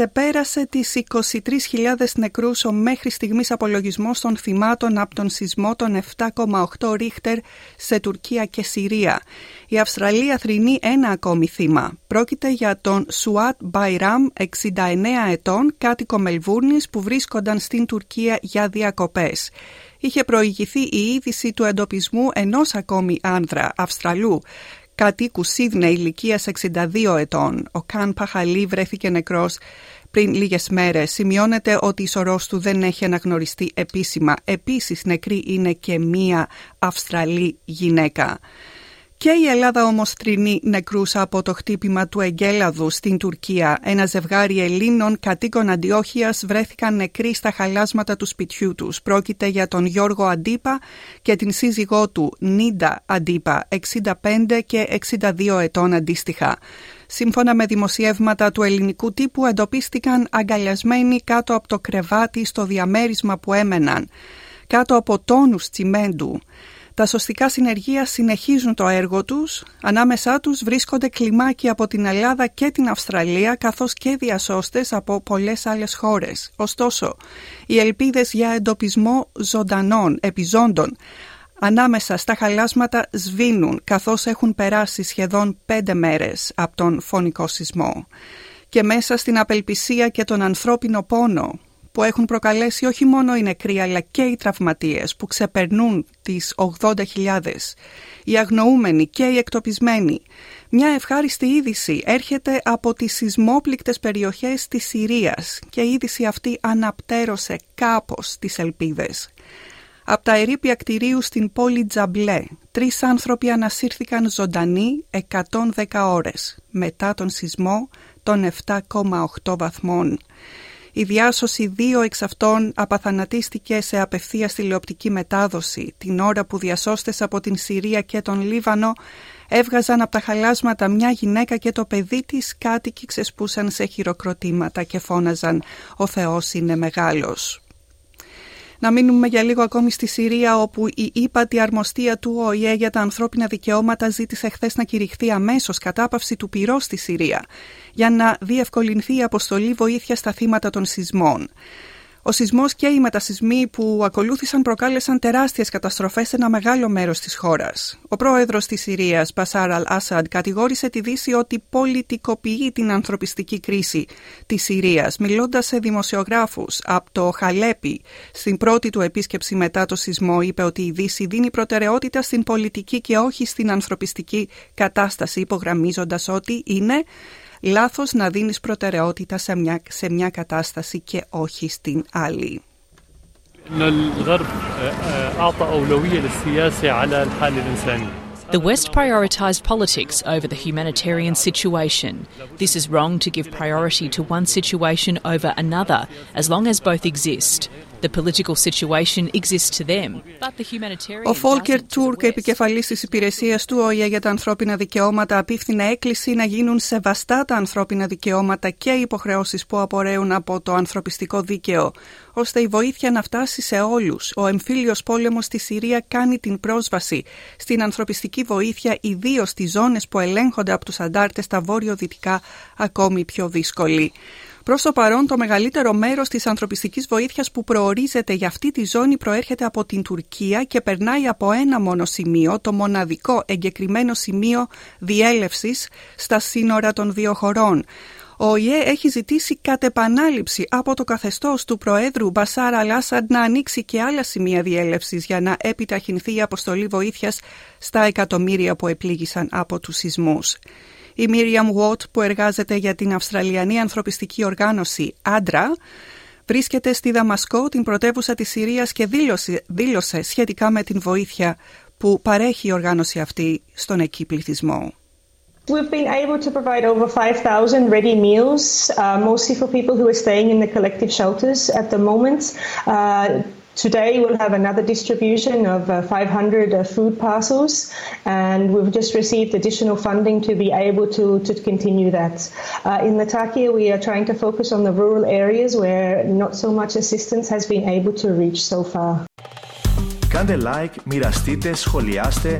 Ξεπέρασε τις 23.000 νεκρούς ο μέχρι στιγμής απολογισμός των θυμάτων από τον σεισμό των 7,8 ρίχτερ σε Τουρκία και Συρία. Η Αυστραλία θρυνεί ένα ακόμη θύμα. Πρόκειται για τον Σουάτ Μπαϊράμ, 69 ετών, κάτοικο Μελβούρνης που βρίσκονταν στην Τουρκία για διακοπές. Είχε προηγηθεί η είδηση του εντοπισμού ενός ακόμη άνδρα Αυστραλού κατοίκου Σίδνεϊ ηλικίας 62 ετών. Ο Καν Παχαλή βρέθηκε νεκρός πριν λίγες μέρες. Σημειώνεται ότι η σωρός του δεν έχει αναγνωριστεί επίσημα. Επίσης νεκρή είναι και μία Αυστραλή γυναίκα. Και η Ελλάδα όμως τρινεί νεκρούς από το χτύπημα του εγκέλαδου στην Τουρκία. Ένα ζευγάρι Ελλήνων κατοίκων Αντιόχειας βρέθηκαν νεκροί στα χαλάσματα του σπιτιού τους. Πρόκειται για τον Γιώργο Αντίπα και την σύζυγό του Νίντα Αντίπα, 65 και 62 ετών αντίστοιχα. Σύμφωνα με δημοσιεύματα του ελληνικού τύπου εντοπίστηκαν αγκαλιασμένοι κάτω από το κρεβάτι στο διαμέρισμα που έμεναν, κάτω από τόνους τσιμέντου. Τα σωστικά συνεργεία συνεχίζουν το έργο τους. Ανάμεσά τους βρίσκονται κλιμάκια από την Ελλάδα και την Αυστραλία καθώς και διασώστες από πολλές άλλες χώρες. Ωστόσο, οι ελπίδες για εντοπισμό ζωντανών επιζώντων ανάμεσα στα χαλάσματα σβήνουν καθώς έχουν περάσει σχεδόν πέντε μέρες από τον φωνικό σεισμό. Και μέσα στην απελπισία και τον ανθρώπινο πόνο που έχουν προκαλέσει όχι μόνο οι νεκροί αλλά και οι τραυματίες που ξεπερνούν τις 80.000, οι αγνοούμενοι και οι εκτοπισμένοι. Μια ευχάριστη είδηση έρχεται από τις σεισμόπληκτες περιοχές της Συρίας και η είδηση αυτή αναπτέρωσε κάπως τις ελπίδες. Από τα ερήπια κτηρίου στην πόλη Τζαμπλέ, τρεις άνθρωποι ανασύρθηκαν ζωντανοί 110 ώρες μετά τον σεισμό των 7,8 βαθμών. Η διάσωση δύο εξ αυτών απαθανατίστηκε σε απευθεία τηλεοπτική μετάδοση την ώρα που διασώστες από την Συρία και τον Λίβανο έβγαζαν από τα χαλάσματα μια γυναίκα και το παιδί της κάτοικοι ξεσπούσαν σε χειροκροτήματα και φώναζαν «Ο Θεός είναι μεγάλος». Να μείνουμε για λίγο ακόμη στη Συρία, όπου η ύπατη αρμοστία του ΟΗΕ για τα ανθρώπινα δικαιώματα ζήτησε χθες να κηρυχθεί αμέσως κατάπαυση του πυρό στη Συρία, για να διευκολυνθεί η αποστολή βοήθεια στα θύματα των σεισμών. Ο σεισμός και οι μετασυσμοί που ακολούθησαν προκάλεσαν τεράστιες καταστροφές σε ένα μεγάλο μέρος της χώρας. Ο πρόεδρος της Συρίας, Μπασάρ Αλ Άσαντ, κατηγόρησε τη Δύση ότι πολιτικοποιεί την ανθρωπιστική κρίση της Συρίας, μιλώντας σε δημοσιογράφους από το Χαλέπι. Στην πρώτη του επίσκεψη μετά το σεισμό, είπε ότι η Δύση δίνει προτεραιότητα στην πολιτική και όχι στην ανθρωπιστική κατάσταση, υπογραμμίζοντας ότι είναι λάθος να δίνεις προτεραιότητα σε μια, σε μια κατάσταση και όχι στην άλλη. The West prioritised politics over the humanitarian situation. This is wrong to give priority to one situation over another, as long as both exist. Ο Φόλκερ Τούρκ, επικεφαλής της υπηρεσίας του ΟΗΕ για τα ανθρώπινα δικαιώματα, απίφθινε έκκληση να γίνουν σεβαστά τα ανθρώπινα δικαιώματα και οι υποχρεώσεις που απορρέουν από το ανθρωπιστικό δίκαιο, ώστε η βοήθεια να φτάσει σε όλους. Ο εμφύλιος πόλεμος στη Συρία κάνει την πρόσβαση στην ανθρωπιστική βοήθεια, ιδίως στις ζώνες που ελέγχονται από τους αντάρτες στα βόρειο-δυτικά, ακόμη πιο δύσκολη. Προς το παρόν, το μεγαλύτερο μέρος της ανθρωπιστικής βοήθειας που προορίζεται για αυτή τη ζώνη προέρχεται από την Τουρκία και περνάει από ένα μόνο σημείο, το μοναδικό εγκεκριμένο σημείο διέλευσης στα σύνορα των δύο χωρών. Ο ΙΕ έχει ζητήσει κατ' επανάληψη από το καθεστώς του Προέδρου Μπασάρα Λάσαντ να ανοίξει και άλλα σημεία διέλευσης για να επιταχυνθεί η αποστολή βοήθειας στα εκατομμύρια που επλήγησαν από τους σεισμούς. Η Μίριαμ Watt που εργάζεται για την Αυστραλιανή Ανθρωπιστική Οργάνωση Άντρα βρίσκεται στη Δαμασκό, την πρωτεύουσα της Συρίας και δήλωσε, δήλωσε σχετικά με την βοήθεια που παρέχει η οργάνωση αυτή στον εκεί πληθυσμό. We've been able to provide over 5,000 ready meals, uh, mostly for people who are staying in the collective shelters at the moment. Uh, Today we'll have another distribution of uh, 500 uh, food parcels, and we've just received additional funding to be able to, to continue that. Uh, in Latakia, we are trying to focus on the rural areas where not so much assistance has been able to reach so far. Κάντε like, μοιραστείτε, σχολιάστε,